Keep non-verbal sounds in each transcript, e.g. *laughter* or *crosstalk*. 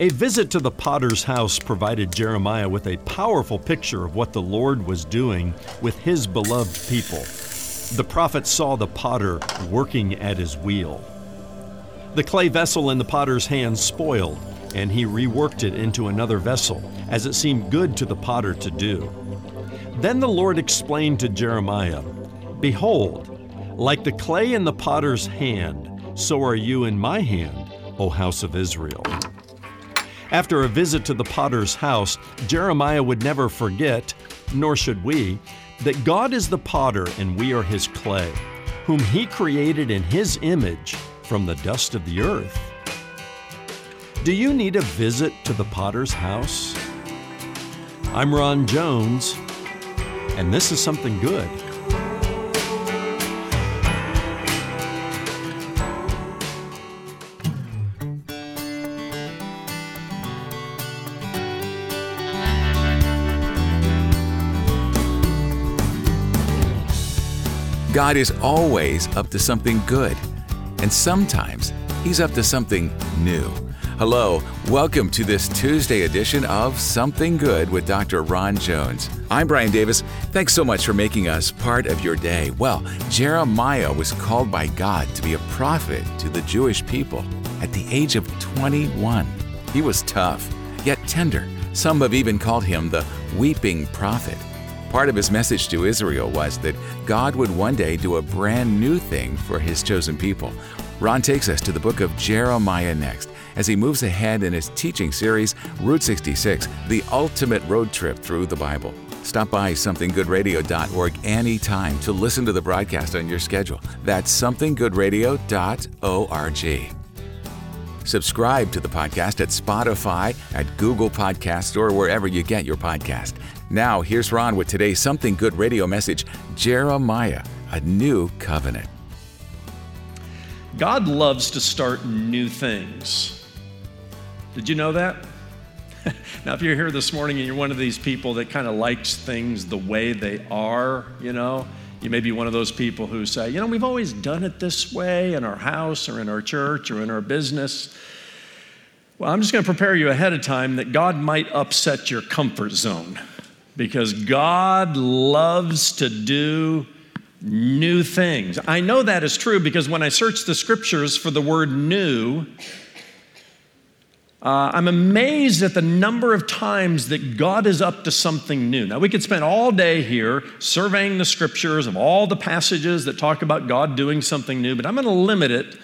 A visit to the potter's house provided Jeremiah with a powerful picture of what the Lord was doing with his beloved people. The prophet saw the potter working at his wheel. The clay vessel in the potter's hand spoiled, and he reworked it into another vessel, as it seemed good to the potter to do. Then the Lord explained to Jeremiah Behold, like the clay in the potter's hand, so are you in my hand, O house of Israel. After a visit to the potter's house, Jeremiah would never forget, nor should we, that God is the potter and we are his clay, whom he created in his image from the dust of the earth. Do you need a visit to the potter's house? I'm Ron Jones, and this is something good. God is always up to something good, and sometimes He's up to something new. Hello, welcome to this Tuesday edition of Something Good with Dr. Ron Jones. I'm Brian Davis. Thanks so much for making us part of your day. Well, Jeremiah was called by God to be a prophet to the Jewish people at the age of 21. He was tough, yet tender. Some have even called him the weeping prophet. Part of his message to Israel was that God would one day do a brand new thing for his chosen people. Ron takes us to the book of Jeremiah next as he moves ahead in his teaching series, Route 66, the ultimate road trip through the Bible. Stop by somethinggoodradio.org anytime to listen to the broadcast on your schedule. That's somethinggoodradio.org. Subscribe to the podcast at Spotify, at Google Podcasts, or wherever you get your podcast. Now, here's Ron with today's Something Good radio message Jeremiah, a new covenant. God loves to start new things. Did you know that? *laughs* now, if you're here this morning and you're one of these people that kind of likes things the way they are, you know, you may be one of those people who say, you know, we've always done it this way in our house or in our church or in our business. Well, I'm just going to prepare you ahead of time that God might upset your comfort zone because God loves to do new things. I know that is true because when I search the scriptures for the word new, uh, I'm amazed at the number of times that God is up to something new. Now, we could spend all day here surveying the scriptures of all the passages that talk about God doing something new, but I'm going to limit it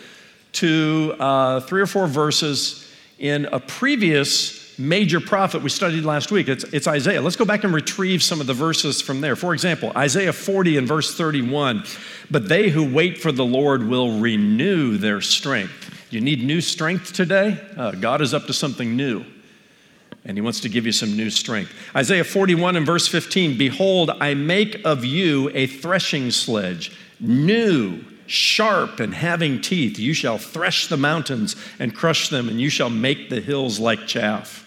to uh, three or four verses in a previous major prophet we studied last week. It's, it's Isaiah. Let's go back and retrieve some of the verses from there. For example, Isaiah 40 and verse 31 But they who wait for the Lord will renew their strength. You need new strength today? Uh, God is up to something new. And he wants to give you some new strength. Isaiah 41 and verse 15 Behold, I make of you a threshing sledge, new sharp and having teeth. You shall thresh the mountains and crush them, and you shall make the hills like chaff.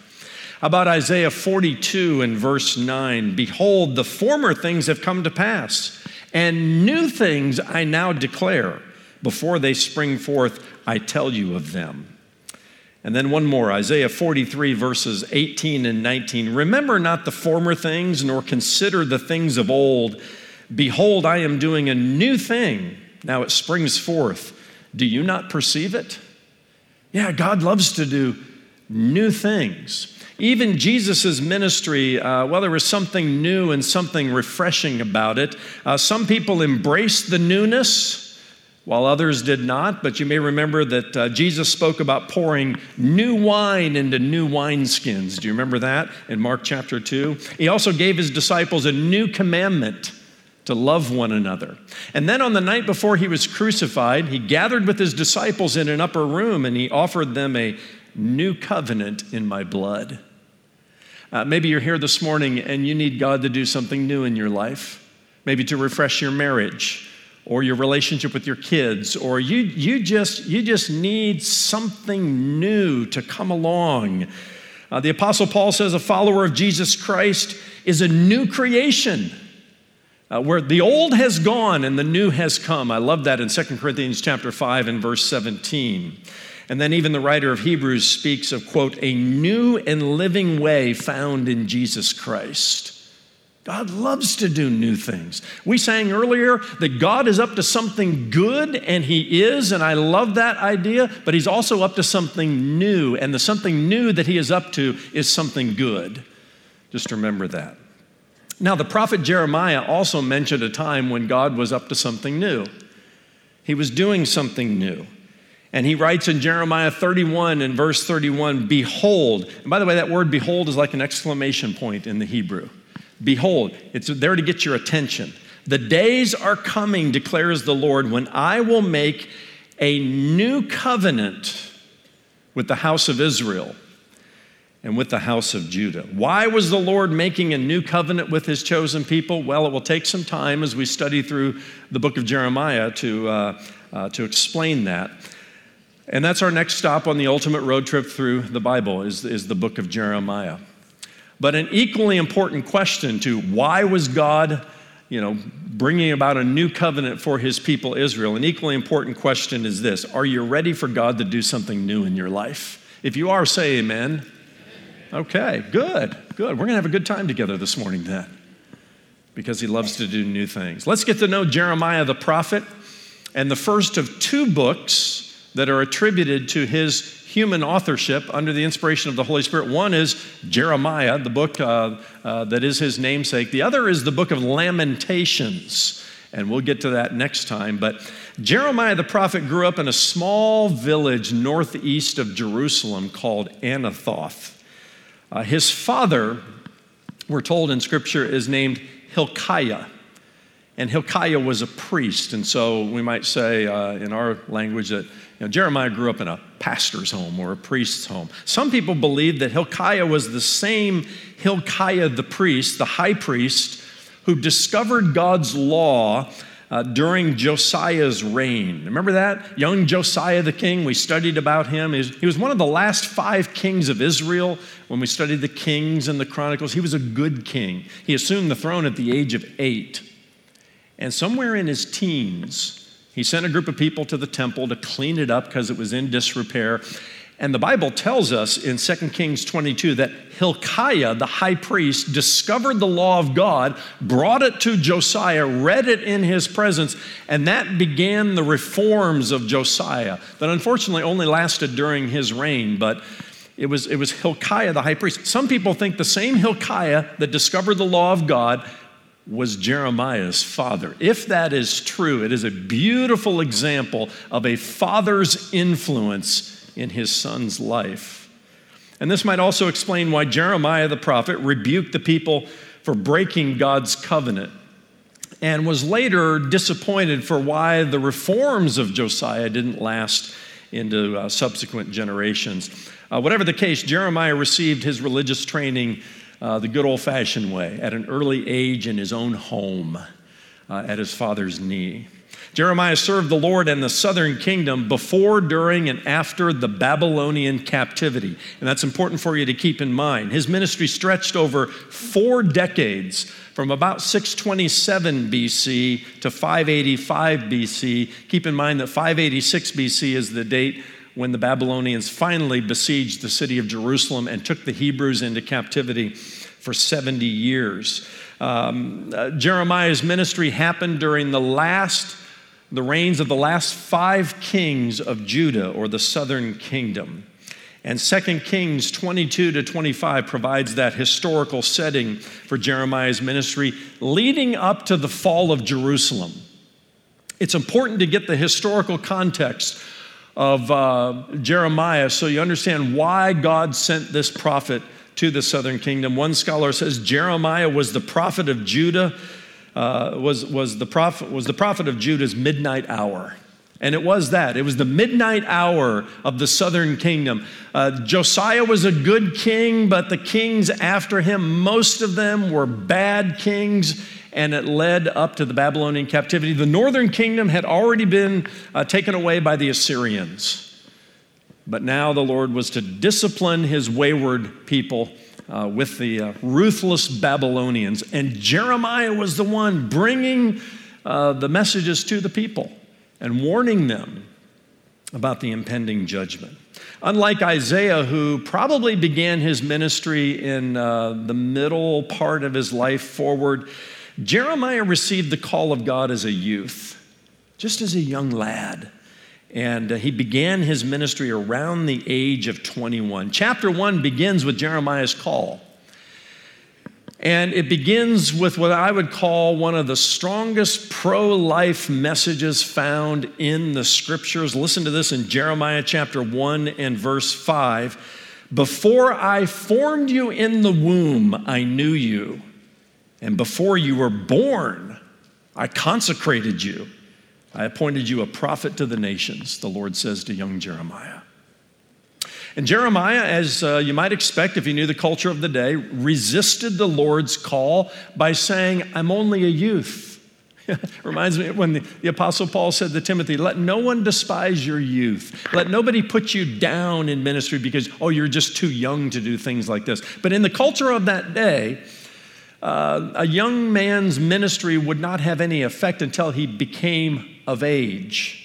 About Isaiah 42 and verse 9 Behold, the former things have come to pass, and new things I now declare. Before they spring forth, I tell you of them. And then one more, Isaiah 43, verses 18 and 19. Remember not the former things, nor consider the things of old. Behold, I am doing a new thing. Now it springs forth. Do you not perceive it? Yeah, God loves to do new things. Even Jesus' ministry, uh, well, there was something new and something refreshing about it. Uh, some people embraced the newness, while others did not. But you may remember that uh, Jesus spoke about pouring new wine into new wineskins. Do you remember that in Mark chapter 2? He also gave his disciples a new commandment to love one another. And then on the night before he was crucified, he gathered with his disciples in an upper room and he offered them a new covenant in my blood. Uh, maybe you're here this morning and you need God to do something new in your life, maybe to refresh your marriage or your relationship with your kids, or you, you, just, you just need something new to come along. Uh, the Apostle Paul says a follower of Jesus Christ is a new creation. Uh, where the old has gone and the new has come. I love that in 2 Corinthians chapter 5 and verse 17. And then even the writer of Hebrews speaks of, quote, a new and living way found in Jesus Christ. God loves to do new things. We sang earlier that God is up to something good, and He is, and I love that idea, but He's also up to something new, and the something new that He is up to is something good. Just remember that. Now, the prophet Jeremiah also mentioned a time when God was up to something new. He was doing something new. And he writes in Jeremiah 31 and verse 31, Behold. And by the way, that word behold is like an exclamation point in the Hebrew. Behold, it's there to get your attention. The days are coming, declares the Lord, when I will make a new covenant with the house of Israel and with the house of Judah. Why was the Lord making a new covenant with his chosen people? Well, it will take some time as we study through the book of Jeremiah to, uh, uh, to explain that. And that's our next stop on the ultimate road trip through the Bible is, is the book of Jeremiah. But an equally important question to why was God, you know, bringing about a new covenant for his people Israel? An equally important question is this, are you ready for God to do something new in your life? If you are, say amen. Okay, good. Good. We're going to have a good time together this morning then. Because he loves to do new things. Let's get to know Jeremiah the prophet and the first of two books that are attributed to his human authorship under the inspiration of the Holy Spirit. One is Jeremiah, the book uh, uh, that is his namesake. The other is the book of Lamentations, and we'll get to that next time. But Jeremiah the prophet grew up in a small village northeast of Jerusalem called Anathoth. Uh, his father, we're told in Scripture, is named Hilkiah. And Hilkiah was a priest, and so we might say uh, in our language that you know, Jeremiah grew up in a pastor's home or a priest's home. Some people believe that Hilkiah was the same Hilkiah the priest, the high priest, who discovered God's law uh, during Josiah's reign. Remember that? Young Josiah the king, we studied about him. He was one of the last five kings of Israel when we studied the Kings and the Chronicles. He was a good king. He assumed the throne at the age of eight. And somewhere in his teens, he sent a group of people to the temple to clean it up because it was in disrepair. And the Bible tells us in 2 Kings 22 that Hilkiah, the high priest, discovered the law of God, brought it to Josiah, read it in his presence, and that began the reforms of Josiah that unfortunately only lasted during his reign. But it was, it was Hilkiah, the high priest. Some people think the same Hilkiah that discovered the law of God was Jeremiah's father. If that is true, it is a beautiful example of a father's influence in his son's life. And this might also explain why Jeremiah the prophet rebuked the people for breaking God's covenant and was later disappointed for why the reforms of Josiah didn't last into uh, subsequent generations. Uh, whatever the case, Jeremiah received his religious training uh, the good old fashioned way at an early age in his own home uh, at his father's knee. Jeremiah served the Lord and the southern kingdom before, during, and after the Babylonian captivity. And that's important for you to keep in mind. His ministry stretched over four decades from about 627 BC to 585 BC. Keep in mind that 586 BC is the date when the Babylonians finally besieged the city of Jerusalem and took the Hebrews into captivity for 70 years. Um, uh, Jeremiah's ministry happened during the last, the reigns of the last five kings of Judah or the southern kingdom. And 2 Kings 22 to 25 provides that historical setting for Jeremiah's ministry leading up to the fall of Jerusalem. It's important to get the historical context of uh, Jeremiah so you understand why God sent this prophet to the southern kingdom. One scholar says Jeremiah was the prophet of Judah, uh, was, was, the prophet, was the prophet of Judah's midnight hour. And it was that. It was the midnight hour of the southern kingdom. Uh, Josiah was a good king, but the kings after him, most of them were bad kings and it led up to the Babylonian captivity. The northern kingdom had already been uh, taken away by the Assyrians. But now the Lord was to discipline his wayward people uh, with the uh, ruthless Babylonians. And Jeremiah was the one bringing uh, the messages to the people and warning them about the impending judgment. Unlike Isaiah, who probably began his ministry in uh, the middle part of his life forward, Jeremiah received the call of God as a youth, just as a young lad. And uh, he began his ministry around the age of 21. Chapter 1 begins with Jeremiah's call. And it begins with what I would call one of the strongest pro life messages found in the scriptures. Listen to this in Jeremiah chapter 1 and verse 5. Before I formed you in the womb, I knew you. And before you were born, I consecrated you. I appointed you a prophet to the nations, the Lord says to young Jeremiah. And Jeremiah, as uh, you might expect if you knew the culture of the day, resisted the Lord's call by saying, I'm only a youth. *laughs* Reminds me when the, the, Apostle Paul said to Timothy, Let no one despise your youth. Let nobody put you down in ministry because, oh, you're just too young to do things like this. But in the culture of that day, uh, a young man's ministry would not have any effect until he became of age.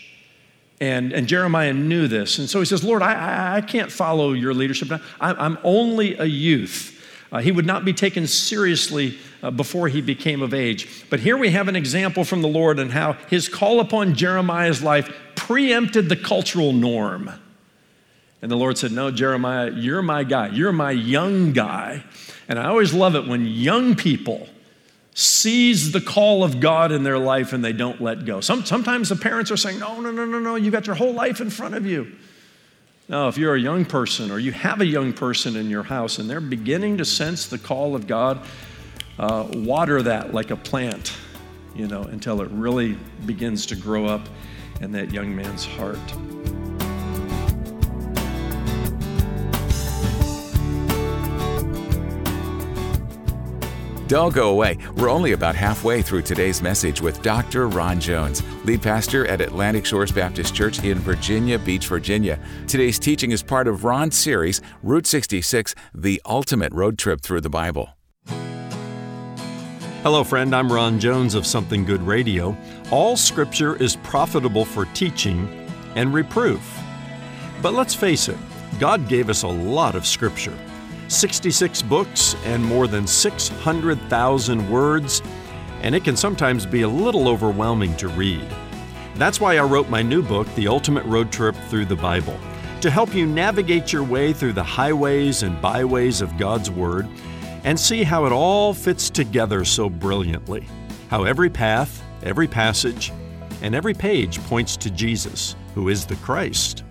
And, and Jeremiah knew this. And so he says, Lord, I, I can't follow your leadership. I'm only a youth. Uh, he would not be taken seriously uh, before he became of age. But here we have an example from the Lord and how his call upon Jeremiah's life preempted the cultural norm. And the Lord said, No, Jeremiah, you're my guy. You're my young guy. And I always love it when young people seize the call of God in their life and they don't let go. Some, sometimes the parents are saying, No, no, no, no, no, you got your whole life in front of you. No, if you're a young person or you have a young person in your house and they're beginning to sense the call of God, uh, water that like a plant, you know, until it really begins to grow up in that young man's heart. Don't go away. We're only about halfway through today's message with Dr. Ron Jones, lead pastor at Atlantic Shores Baptist Church in Virginia Beach, Virginia. Today's teaching is part of Ron's series, Route 66 The Ultimate Road Trip Through the Bible. Hello, friend. I'm Ron Jones of Something Good Radio. All scripture is profitable for teaching and reproof. But let's face it, God gave us a lot of scripture. 66 books and more than 600,000 words, and it can sometimes be a little overwhelming to read. That's why I wrote my new book, The Ultimate Road Trip Through the Bible, to help you navigate your way through the highways and byways of God's Word and see how it all fits together so brilliantly. How every path, every passage, and every page points to Jesus, who is the Christ.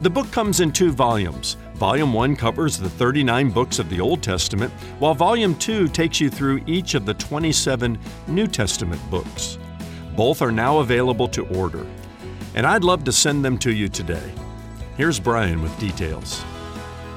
The book comes in two volumes. Volume 1 covers the 39 books of the Old Testament, while Volume 2 takes you through each of the 27 New Testament books. Both are now available to order, and I'd love to send them to you today. Here's Brian with details.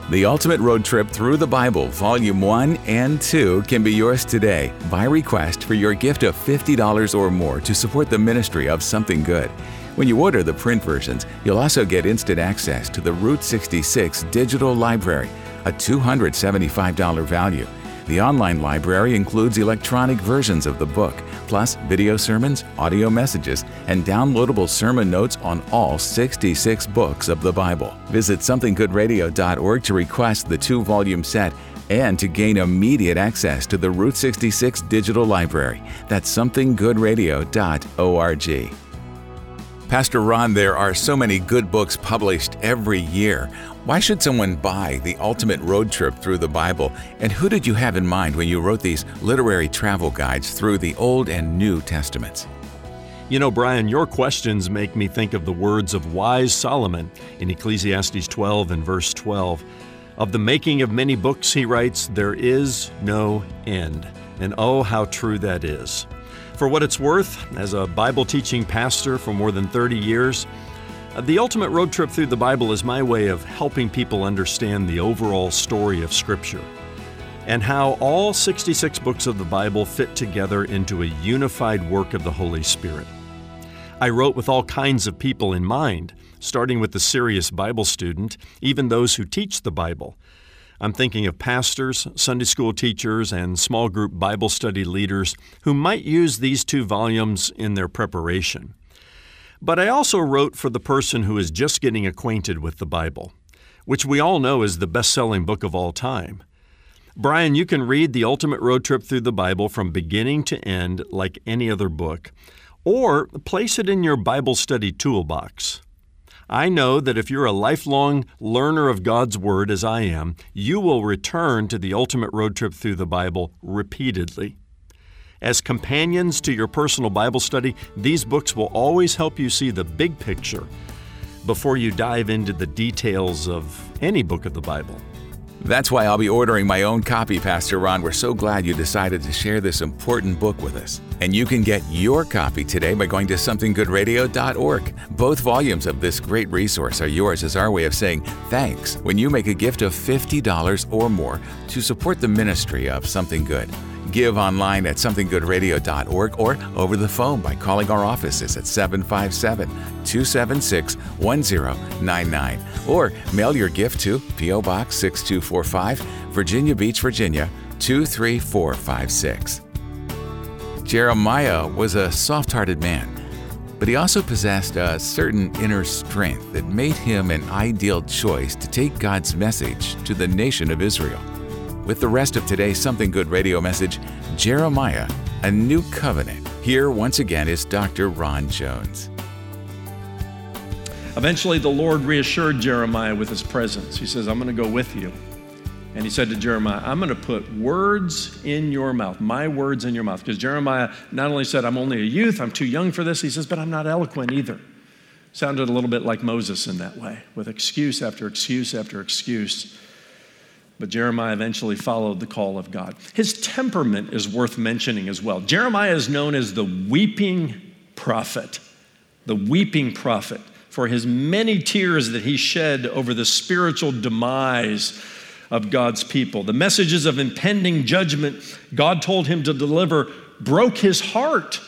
The Ultimate Road Trip Through the Bible, Volume 1 and 2, can be yours today by request for your gift of $50 or more to support the ministry of Something Good. When you order the print versions, you'll also get instant access to the Route 66 Digital Library, a $275 value. The online library includes electronic versions of the book, plus video sermons, audio messages, and downloadable sermon notes on all 66 books of the Bible. Visit somethinggoodradio.org to request the two volume set and to gain immediate access to the Route 66 digital library. That's somethinggoodradio.org. Pastor Ron, there are so many good books published every year. Why should someone buy The Ultimate Road Trip Through the Bible? And who did you have in mind when you wrote these literary travel guides through the Old and New Testaments? You know, Brian, your questions make me think of the words of wise Solomon in Ecclesiastes 12 and verse 12. Of the making of many books, he writes, there is no end. And oh, how true that is. For what it's worth, as a Bible teaching pastor for more than 30 years, uh, the ultimate road trip through the Bible is my way of helping people understand the overall story of Scripture and how all 66 books of the Bible fit together into a unified work of the Holy Spirit. I wrote with all kinds of people in mind, starting with the serious Bible student, even those who teach the Bible, I'm thinking of pastors, Sunday school teachers, and small group Bible study leaders who might use these two volumes in their preparation. But I also wrote for the person who is just getting acquainted with the Bible. which we all know is the best selling book of all time. Brian, you can read The Ultimate Road Trip Through the Bible from beginning to end like any other book, or place it in your Bible study toolbox. I know that if you're a lifelong learner of God's Word, as I am, you will return to the ultimate road trip through the Bible repeatedly. As companions to your personal Bible study, these books will always help you see the big picture before you dive into the details of any book of the Bible. That's why I'll be ordering my own copy, Pastor Ron. We're so glad you decided to share this important book with us. And you can get your copy today by going to somethinggoodradio.org. Both volumes of this great resource are yours as our way of saying thanks when you make a gift of $50 or more to support the ministry of Something Good. Give online at somethinggoodradio.org or over the phone by calling our offices at 757 276 1099 or mail your gift to P.O. Box 6245, Virginia Beach, Virginia 23456. Jeremiah was a soft hearted man, but he also possessed a certain inner strength that made him an ideal choice to take God's message to the nation of Israel. With the rest of today's Something Good radio message, Jeremiah, a new covenant. Here once again is Dr. Ron Jones. Eventually, the Lord reassured Jeremiah with his presence. He says, I'm going to go with you. And he said to Jeremiah, I'm going to put words in your mouth, my words in your mouth. Because Jeremiah not only said, I'm only a youth, I'm too young for this, he says, but I'm not eloquent either. Sounded a little bit like Moses in that way, with excuse after excuse after excuse. But Jeremiah eventually followed the call of God. His temperament is worth mentioning as well. Jeremiah is known as the weeping prophet, the weeping prophet, for his many tears that he shed over the spiritual demise of God's people. The messages of impending judgment God told him to deliver broke his heart.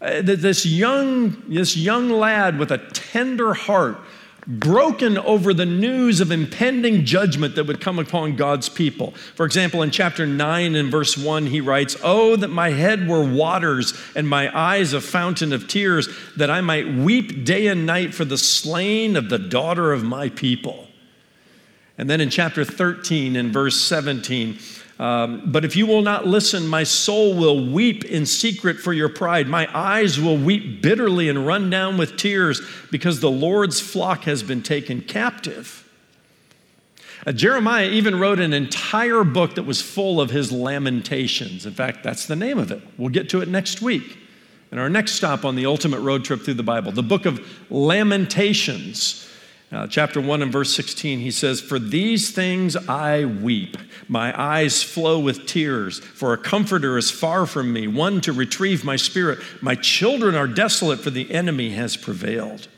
Uh, this young, this young lad with a tender heart broken over the news of impending judgment that would come upon God's people. For example, in chapter 9 and verse 1, he writes, Oh, that my head were waters and my eyes a fountain of tears, that I might weep day and night for the slain of the daughter of my people. And then in chapter 13 and verse 17, um, but if you will not listen, my soul will weep in secret for your pride. My eyes will weep bitterly and run down with tears because the Lord's flock has been taken captive. Uh, Jeremiah even wrote an entire book that was full of his lamentations. In fact, that's the name of it. We'll get to it next week. And our next stop on the ultimate road trip through the Bible, the book of Lamentations. Uh, chapter 1 and verse 16, he says, For these things I weep. My eyes flow with tears, for a comforter is far from me, one to retrieve my spirit. My children are desolate, for the enemy has prevailed.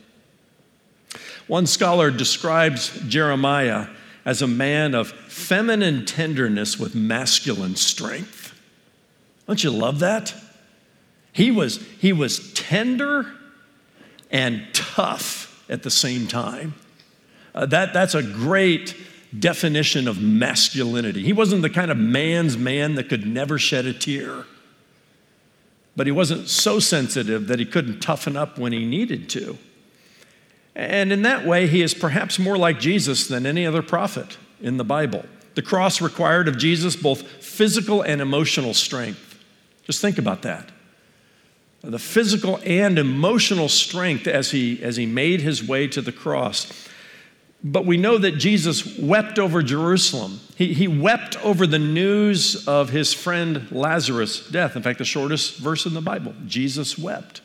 One scholar describes Jeremiah as a man of feminine tenderness with masculine strength. Don't you love that? He was, he was tender and tough at the same time. Uh, that, that's a great definition of masculinity. He wasn't the kind of man's man that could never shed a tear, but he wasn't so sensitive that he couldn't toughen up when he needed to. And in that way, he is perhaps more like Jesus than any other prophet in the Bible. The cross required of Jesus both physical and emotional strength. Just think about that. The physical and emotional strength as he, as he made his way to the cross. But we know that Jesus wept over Jerusalem. He, he wept over the news of his friend Lazarus' death. In fact, the shortest verse in the Bible Jesus wept.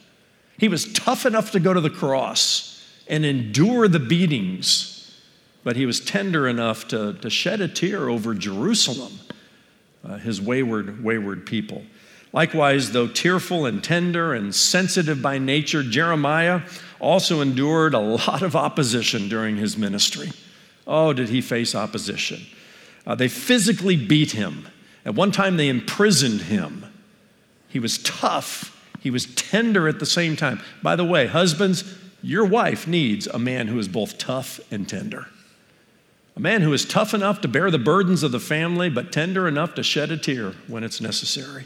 He was tough enough to go to the cross and endure the beatings, but he was tender enough to, to shed a tear over Jerusalem, uh, his wayward, wayward people. Likewise, though tearful and tender and sensitive by nature, Jeremiah also endured a lot of opposition during his ministry. Oh, did he face opposition? Uh, they physically beat him. At one time, they imprisoned him. He was tough, he was tender at the same time. By the way, husbands, your wife needs a man who is both tough and tender. A man who is tough enough to bear the burdens of the family, but tender enough to shed a tear when it's necessary.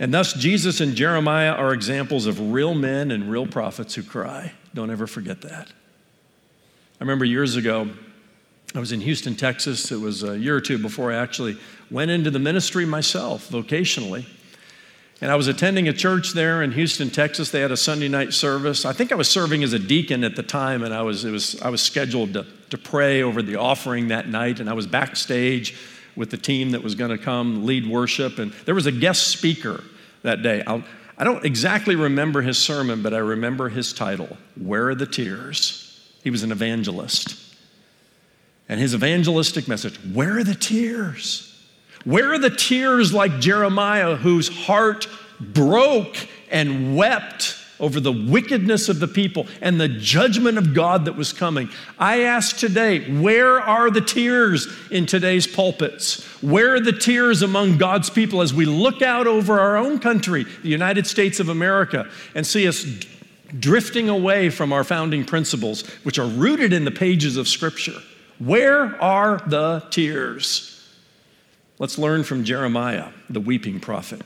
And thus, Jesus and Jeremiah are examples of real men and real prophets who cry. Don't ever forget that. I remember years ago, I was in Houston, Texas. It was a year or two before I actually went into the ministry myself, vocationally. And I was attending a church there in Houston, Texas. They had a Sunday night service. I think I was serving as a deacon at the time, and I was, was, I was scheduled to, to pray over the offering that night. And I was backstage with the team that was going to come lead worship. And there was a guest speaker that day. I'll, I do not exactly remember his sermon, but I remember his title Where Are the Tears? He was an evangelist. And his evangelistic message Where are the tears? Where are the tears like Jeremiah, whose heart broke and wept over the wickedness of the people and the judgment of God that was coming? I ask today, where are the tears in today's pulpits? Where are the tears among God's people as we look out over our own country, the United States of America, and see us drifting away from our founding principles, which are rooted in the pages of Scripture? Where are the tears? Let's learn from Jeremiah, the weeping prophet.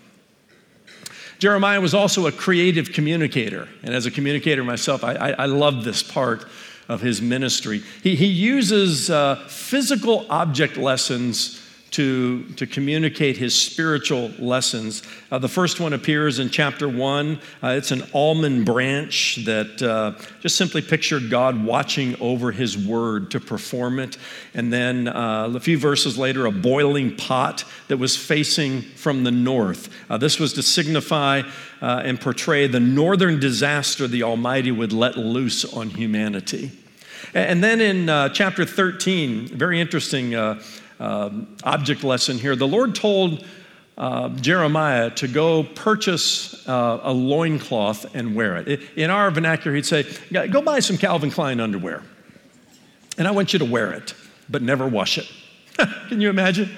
Jeremiah was also a creative communicator. And as a communicator myself, I, I, I love this part of his ministry. He, he uses uh, physical object lessons to, to communicate his spiritual lessons. Uh, the first one appears in chapter one. Uh, it's an almond branch that uh, just simply pictured God watching over his word to perform it. And then uh, a few verses later, a boiling pot that was facing from the north. Uh, this was to signify uh, and portray the northern disaster the Almighty would let loose on humanity. And then in chapter 13, very interesting um, object lesson here. The Lord told uh, Jeremiah to go purchase uh, a loincloth and wear it. In our vernacular, he'd say, Go buy some Calvin Klein underwear. And I want you to wear it, but never wash it. *laughs* Can you imagine?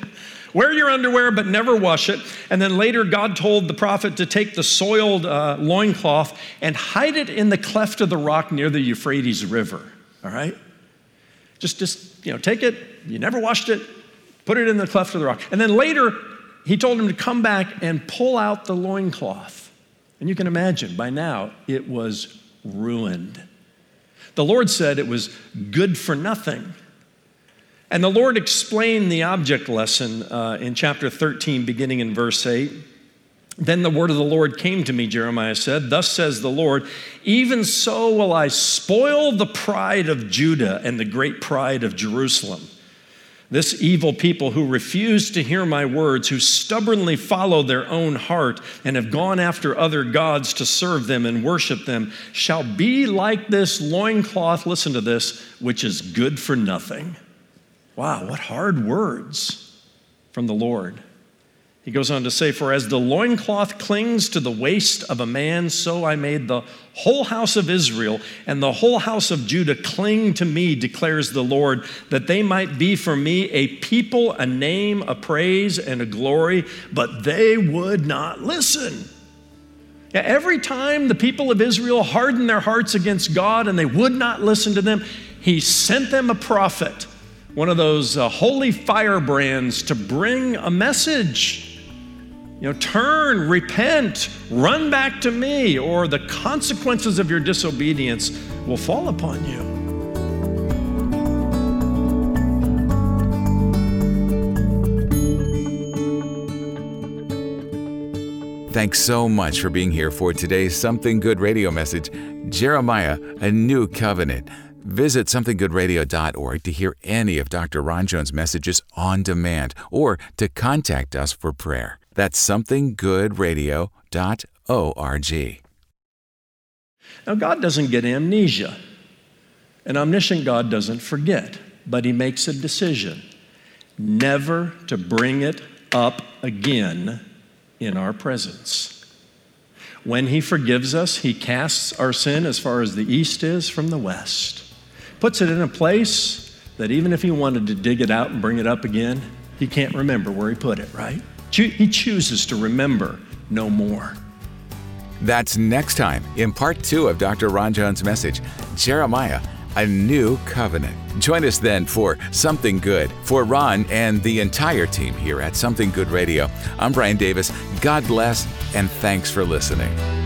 Wear your underwear, but never wash it. And then later, God told the prophet to take the soiled uh, loincloth and hide it in the cleft of the rock near the Euphrates River. All right? Just, just you know, take it. You never washed it put it in the cleft of the rock. And then later, he told him to come back and pull out the loincloth. And you can imagine, by now, it was ruined. The Lord said it was good for nothing. And the Lord explained the object lesson uh, in chapter 13, beginning in verse 8. Then the word of the Lord came to me, Jeremiah said, Thus says the Lord, even so will I spoil the pride of Judah and the great pride of Jerusalem. This evil people who refuse to hear my words, who stubbornly follow their own heart and have gone after other gods to serve them and worship them, shall be like this loincloth, listen to this, which is good for nothing. Wow, what hard words from the Lord. He goes on to say, For as the loincloth clings to the waist of a man, so I made the whole house of Israel and the whole house of Judah cling to me, declares the Lord, that they might be for me a people, a name, a praise, and a glory, but they would not listen. Every time the people of Israel hardened their hearts against God and they would not listen to them, He sent them a prophet, one of those uh, holy firebrands, to bring a message you know, turn, repent, run back to me, or the consequences of your disobedience will fall upon you. Thanks so much for being here for today's Something Good radio message Jeremiah, a new covenant. Visit somethinggoodradio.org to hear any of Dr. Ron Jones' messages on demand or to contact us for prayer. That's somethinggoodradio.org. Now, God doesn't get amnesia. An omniscient God doesn't forget, but He makes a decision never to bring it up again in our presence. When He forgives us, He casts our sin as far as the east is from the west, puts it in a place that even if He wanted to dig it out and bring it up again, He can't remember where He put it, right? He chooses to remember no more. That's next time in part two of Dr. Ron Jones' message Jeremiah, a new covenant. Join us then for Something Good. For Ron and the entire team here at Something Good Radio, I'm Brian Davis. God bless and thanks for listening.